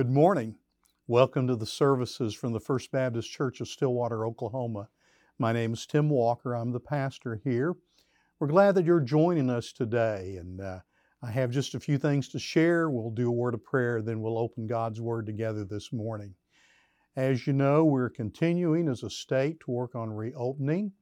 Good morning. Welcome to the services from the First Baptist Church of Stillwater, Oklahoma. My name is Tim Walker. I'm the pastor here. We're glad that you're joining us today, and uh, I have just a few things to share. We'll do a word of prayer, then we'll open God's Word together this morning. As you know, we're continuing as a state to work on reopening.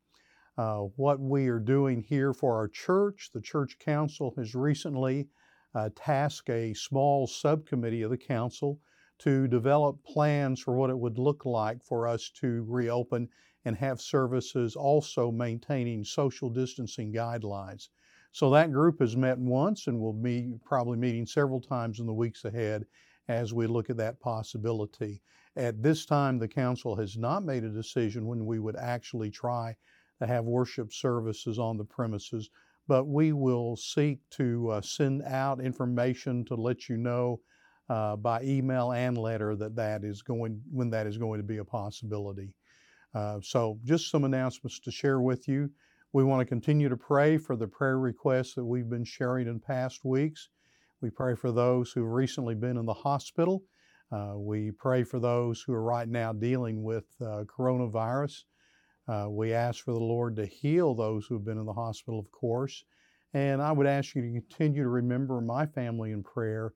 Uh, what we are doing here for our church, the church council has recently uh, tasked a small subcommittee of the council to develop plans for what it would look like for us to reopen and have services also maintaining social distancing guidelines. So that group has met once and will be probably meeting several times in the weeks ahead as we look at that possibility. At this time, the council has not made a decision when we would actually try to have worship services on the premises, but we will seek to uh, send out information to let you know uh, by email and letter that that is going when that is going to be a possibility. Uh, so, just some announcements to share with you. We want to continue to pray for the prayer requests that we've been sharing in past weeks. We pray for those who have recently been in the hospital. Uh, we pray for those who are right now dealing with uh, coronavirus. Uh, we ask for the Lord to heal those who have been in the hospital, of course. And I would ask you to continue to remember my family in prayer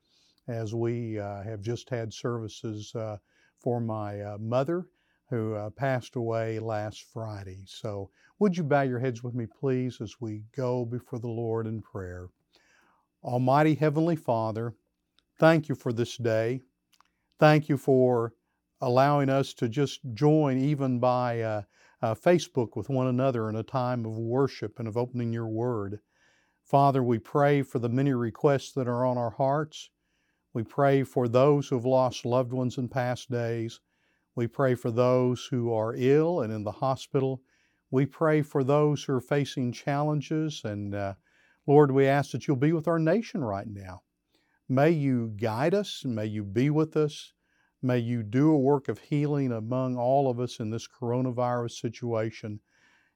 as we uh, have just had services uh, for my uh, mother who uh, passed away last Friday. So, would you bow your heads with me, please, as we go before the Lord in prayer? Almighty Heavenly Father, thank you for this day. Thank you for allowing us to just join, even by uh, Facebook, with one another in a time of worship and of opening your word. Father, we pray for the many requests that are on our hearts. We pray for those who have lost loved ones in past days. We pray for those who are ill and in the hospital. We pray for those who are facing challenges. And uh, Lord, we ask that you'll be with our nation right now. May you guide us. And may you be with us. May you do a work of healing among all of us in this coronavirus situation.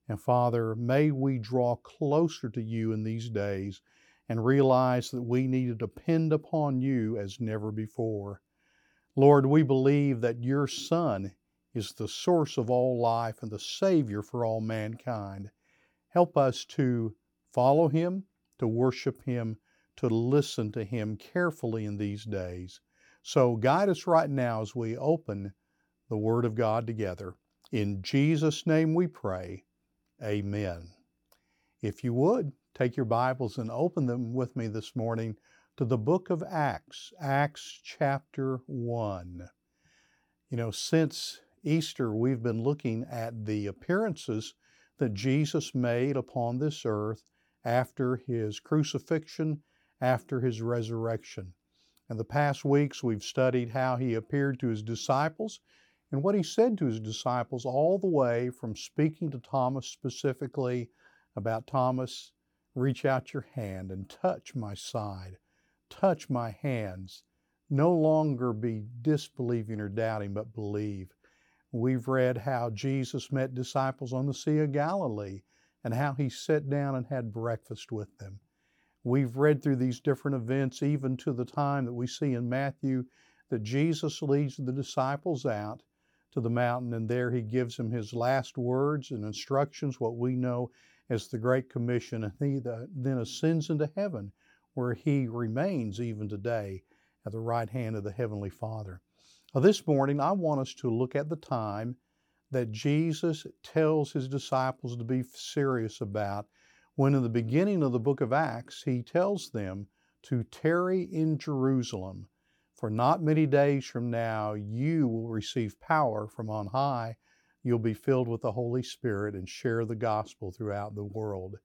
And Father, may we draw closer to you in these days and realize that we need to depend upon you as never before. Lord, we believe that your Son is the source of all life and the Savior for all mankind. Help us to follow him, to worship him, to listen to him carefully in these days. So guide us right now as we open the Word of God together. In Jesus' name we pray. Amen. If you would, take your Bibles and open them with me this morning to the book of Acts, Acts chapter 1. You know, since Easter, we've been looking at the appearances that Jesus made upon this earth after his crucifixion, after his resurrection. In the past weeks, we've studied how he appeared to his disciples and what he said to his disciples, all the way from speaking to Thomas specifically about Thomas, Reach out your hand and touch my side, touch my hands. No longer be disbelieving or doubting, but believe. We've read how Jesus met disciples on the Sea of Galilee and how he sat down and had breakfast with them. We've read through these different events, even to the time that we see in Matthew that Jesus leads the disciples out to the mountain, and there he gives them his last words and instructions, what we know as the Great Commission, and he then ascends into heaven, where he remains even today at the right hand of the Heavenly Father. Now, this morning, I want us to look at the time that Jesus tells his disciples to be serious about when, in the beginning of the book of Acts, he tells them to tarry in Jerusalem. For not many days from now, you will receive power from on high you'll be filled with the Holy Spirit and share the gospel throughout the world.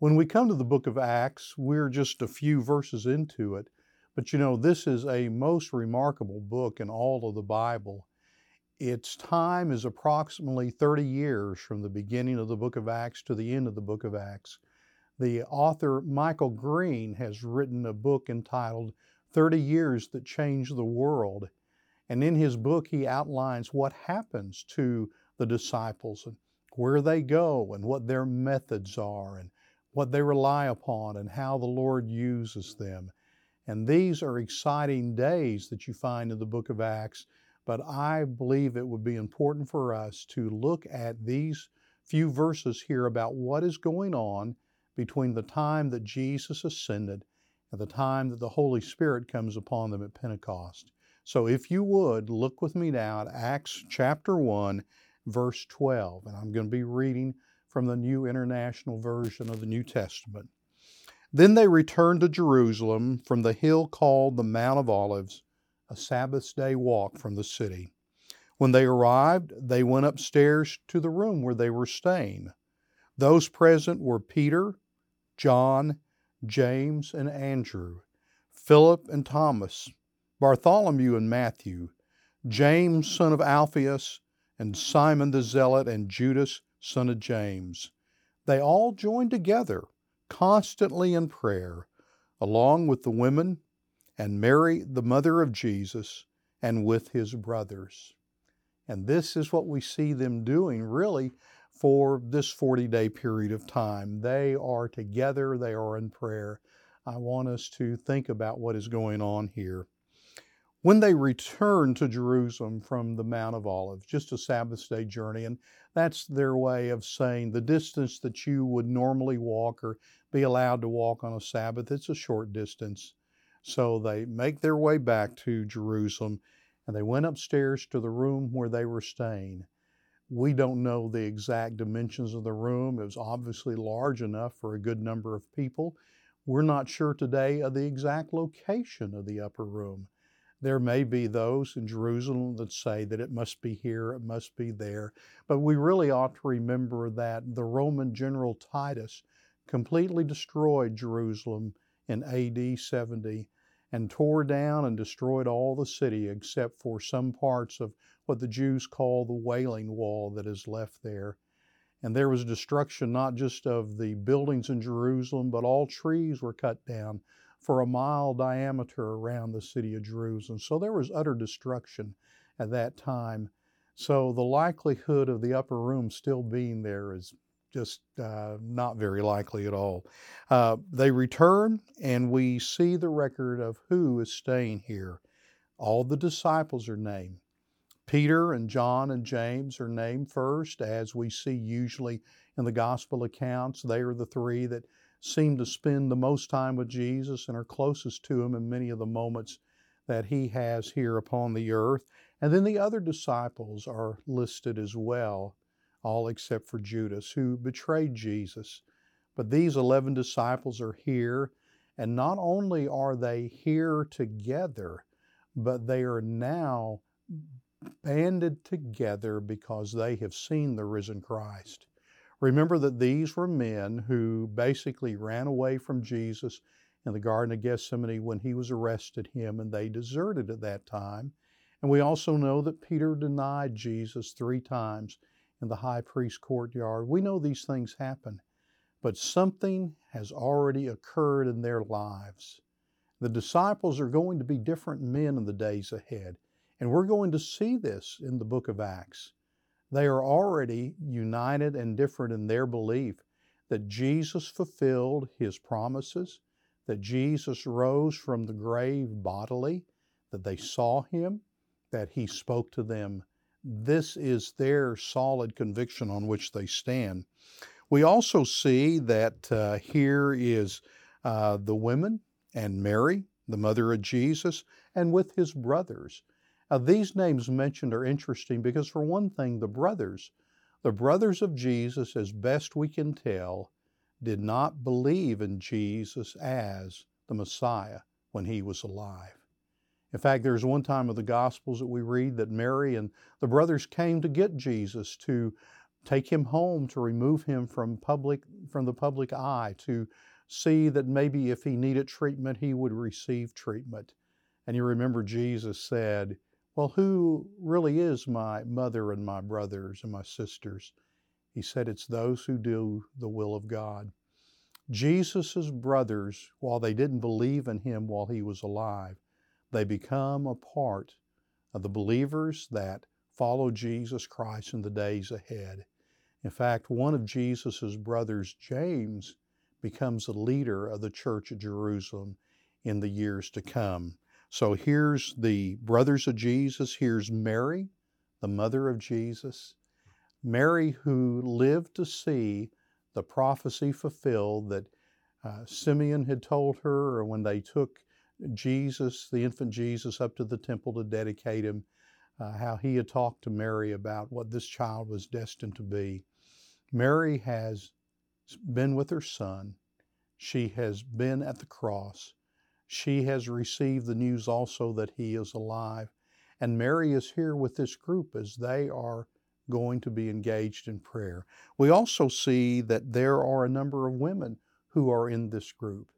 When we come to the book of Acts, we're just a few verses into it, but you know, this is a most remarkable book in all of the Bible. Its time is approximately 30 years from the beginning of the book of Acts to the end of the book of Acts. The author Michael Green has written a book entitled 30 Years That Changed the World. And in his book, he outlines what happens to the disciples and where they go and what their methods are and what they rely upon and how the Lord uses them. And these are exciting days that you find in the book of Acts. But I believe it would be important for us to look at these few verses here about what is going on between the time that Jesus ascended and the time that the Holy Spirit comes upon them at Pentecost. So if you would, look with me now at Acts chapter 1, verse 12. And I'm going to be reading from the New International Version of the New Testament. Then they returned to Jerusalem from the hill called the Mount of Olives, a Sabbath day walk from the city. When they arrived, they went upstairs to the room where they were staying. Those present were Peter, John, James, and Andrew, Philip and Thomas, Bartholomew and Matthew, James, son of Alphaeus, and Simon the Zealot, and Judas, son of James. They all joined together constantly in prayer, along with the women and Mary, the mother of Jesus, and with his brothers. And this is what we see them doing really for this 40 day period of time. They are together, they are in prayer. I want us to think about what is going on here. When they returned to Jerusalem from the Mount of Olives, just a Sabbath day journey, and that's their way of saying the distance that you would normally walk or be allowed to walk on a Sabbath, it's a short distance. So they make their way back to Jerusalem and they went upstairs to the room where they were staying. We don't know the exact dimensions of the room. It was obviously large enough for a good number of people. We're not sure today of the exact location of the upper room. There may be those in Jerusalem that say that it must be here, it must be there, but we really ought to remember that the Roman general Titus completely destroyed Jerusalem in AD 70 and tore down and destroyed all the city except for some parts of what the Jews call the Wailing Wall that is left there. And there was destruction not just of the buildings in Jerusalem, but all trees were cut down for a mile diameter around the city of Jerusalem. So there was utter destruction at that time. So the likelihood of the upper room still being there is just uh, not very likely at all. Uh, they return, and we see the record of who is staying here. All the disciples are named. Peter and John and James are named first, as we see usually in the gospel accounts. They are the three that seem to spend the most time with Jesus and are closest to him in many of the moments that he has here upon the earth. And then the other disciples are listed as well, all except for Judas, who betrayed Jesus. But these 11 disciples are here, and not only are they here together, but they are now banded together because they have seen the risen Christ. Remember that these were men who basically ran away from Jesus in the Garden of Gethsemane when he was arrested him, and they deserted at that time. And we also know that Peter denied Jesus three times in the high priest courtyard. We know these things happen, but something has already occurred in their lives. The disciples are going to be different men in the days ahead, and we're going to see this in the book of Acts. They are already united and different in their belief that Jesus fulfilled his promises, that Jesus rose from the grave bodily, that they saw him, that he spoke to them. This is their solid conviction on which they stand. We also see that uh, here is uh, the women and Mary, the mother of Jesus, and with his brothers. Now, these names mentioned are interesting because, for one thing, the brothers, the brothers of Jesus, as best we can tell, did not believe in Jesus as the Messiah when he was alive. In fact, there's one time of the Gospels that we read that Mary and the brothers came to get Jesus to take him home to remove him from public from the public eye to see that maybe if he needed treatment he would receive treatment. And you remember Jesus said, well, who really is my mother and my brothers and my sisters? He said, It's those who do the will of God. Jesus' brothers, while they didn't believe in him while he was alive, they become a part of the believers that follow Jesus Christ in the days ahead. In fact, one of Jesus' brothers, James, becomes a leader of the church at Jerusalem. in the years to come. So here's the brothers of Jesus. Here's Mary, the mother of Jesus. Mary, who lived to see the prophecy fulfilled that uh, Simeon had told her or when they took Jesus, the infant Jesus, up to the temple to dedicate him, uh, how he had talked to Mary about what this child was destined to be. Mary has been with her son. She has been at the cross. She has received the news also that he is alive. And Mary is here with this group as they are going to be engaged in prayer. We also see that there are a number of women who are in this group.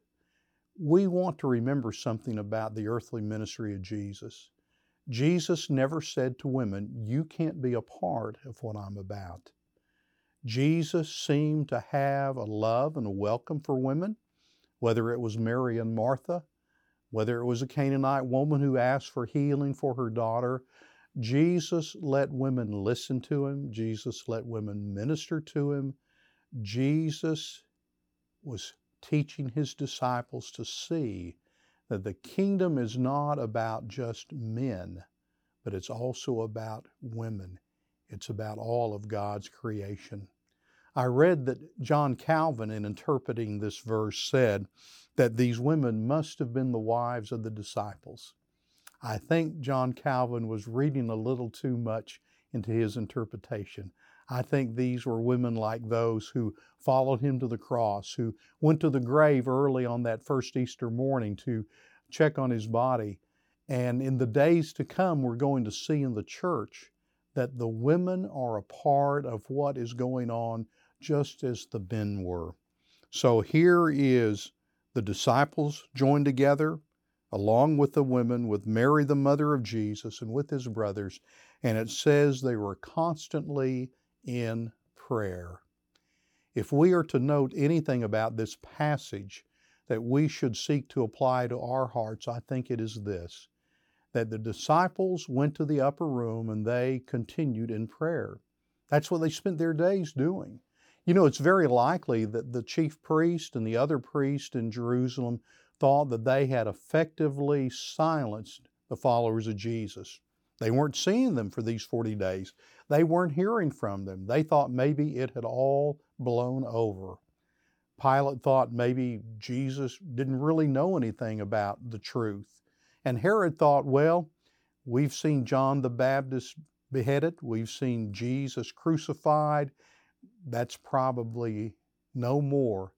We want to remember something about the earthly ministry of Jesus. Jesus never said to women, You can't be a part of what I'm about. Jesus seemed to have a love and a welcome for women, whether it was Mary and Martha, whether it was a Canaanite woman who asked for healing for her daughter. Jesus let women listen to him. Jesus let women minister to him. Jesus was teaching his disciples to see that the kingdom is not about just men, but it's also about women. It's about all of God's creation. I read that John Calvin, in interpreting this verse, said that these women must have been the wives of the disciples. I think John Calvin was reading a little too much into his interpretation. I think these were women like those who followed him to the cross, who went to the grave early on that first Easter morning to check on his body. And in the days to come, we're going to see in the church that the women are a part of what is going on just as the men were. So here is the disciples joined together along with the women, with Mary, the mother of Jesus, and with his brothers. And it says they were constantly in prayer. If we are to note anything about this passage that we should seek to apply to our hearts, I think it is this that the disciples went to the upper room and they continued in prayer. That's what they spent their days doing. You know, it's very likely that the chief priest and the other priest in Jerusalem thought that they had effectively silenced the followers of Jesus. They weren't seeing them for these 40 days. They weren't hearing from them. They thought maybe it had all blown over. Pilate thought maybe Jesus didn't really know anything about the truth. And Herod thought, well, we've seen John the Baptist beheaded, we've seen Jesus crucified, that's probably no more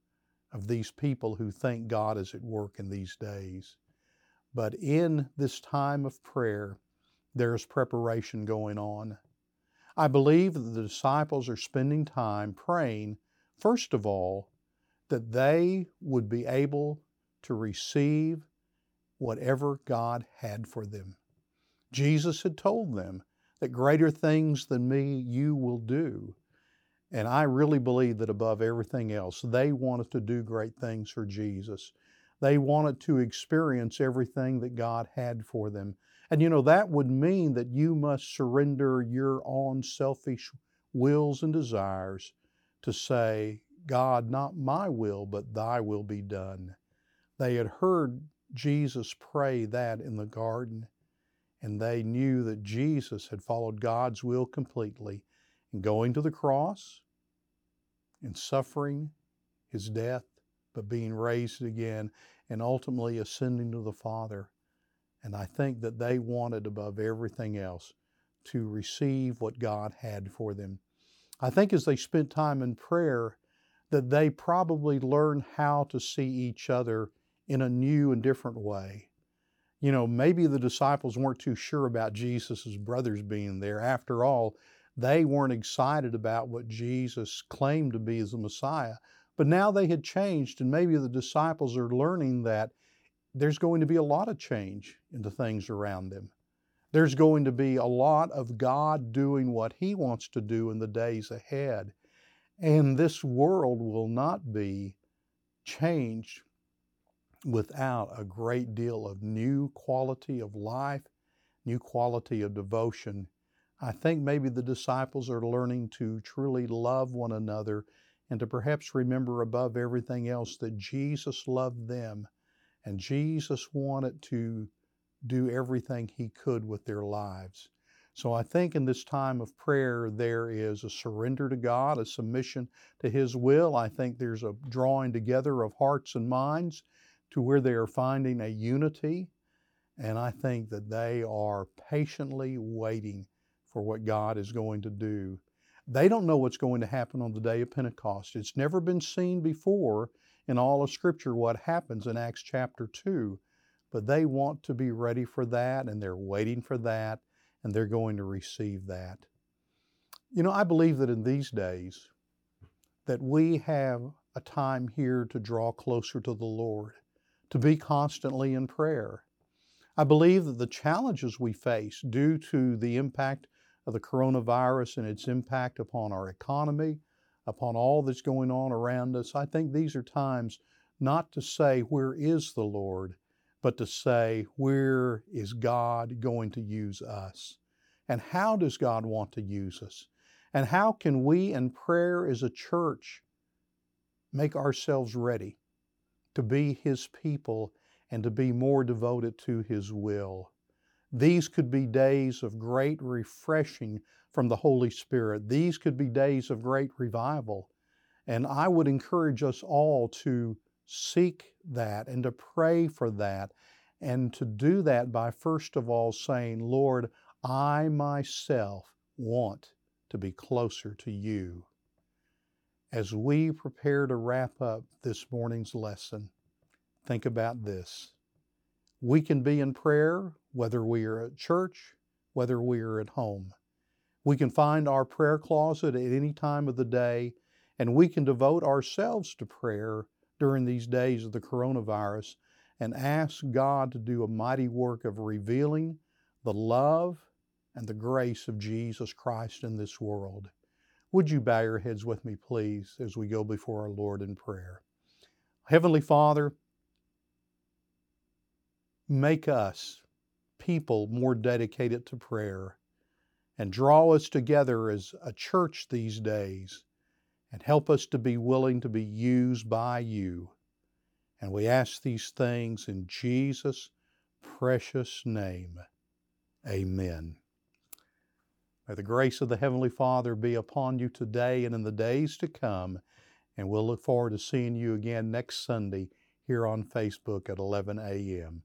of these people who think God is at work in these days. But in this time of prayer, there's preparation going on. I believe that the disciples are spending time praying, first of all, that they would be able to receive whatever God had for them. Jesus had told them that greater things than me you will do. And I really believe that above everything else, they wanted to do great things for Jesus. They wanted to experience everything that God had for them. And you know, that would mean that you must surrender your own selfish wills and desires to say, God, not my will, but thy will be done. They had heard Jesus pray that in the garden, and they knew that Jesus had followed God's will completely in going to the cross, in suffering his death, but being raised again and ultimately ascending to the Father. And I think that they wanted above everything else to receive what God had for them. I think as they spent time in prayer, that they probably learned how to see each other in a new and different way. You know, maybe the disciples weren't too sure about Jesus' brothers being there. After all, they weren't excited about what Jesus claimed to be as the Messiah. But now they had changed, and maybe the disciples are learning that there's going to be a lot of change in the things around them. There's going to be a lot of God doing what He wants to do in the days ahead. And this world will not be changed without a great deal of new quality of life, new quality of devotion I think maybe the disciples are learning to truly love one another and to perhaps remember above everything else that Jesus loved them And Jesus wanted to do everything he could with their lives. So I think in this time of prayer, there is a surrender to God, a submission to His will. I think there's a drawing together of hearts and minds to where they are finding a unity. And I think that they are patiently waiting for what God is going to do. They don't know what's going to happen on the day of Pentecost. It's never been seen before in all of Scripture what happens in Acts chapter 2. But they want to be ready for that and they're waiting for that and they're going to receive that. You know, I believe that in these days that we have a time here to draw closer to the Lord, to be constantly in prayer. I believe that the challenges we face due to the impact of the coronavirus and its impact upon our economy, upon all that's going on around us, I think these are times not to say, Where is the Lord? but to say, where is God going to use us? And how does God want to use us? And how can we in prayer as a church make ourselves ready to be His people and to be more devoted to His will? These could be days of great refreshing from the Holy Spirit. These could be days of great revival. And I would encourage us all to seek that and to pray for that. And to do that by first of all saying, Lord, I myself want to be closer to you. As we prepare to wrap up this morning's lesson, think about this. We can be in prayer whether we are at church, whether we are at home. We can find our prayer closet at any time of the day, and we can devote ourselves to prayer during these days of the coronavirus and ask God to do a mighty work of revealing the love and the grace of Jesus Christ in this world. Would you bow your heads with me, please, as we go before our Lord in prayer? Heavenly Father, make us people more dedicated to prayer and draw us together as a church these days and help us to be willing to be used by you. And we ask these things in Jesus' precious name. Amen. May the grace of the Heavenly Father be upon you today and in the days to come. And we'll look forward to seeing you again next Sunday here on Facebook at 11 a.m.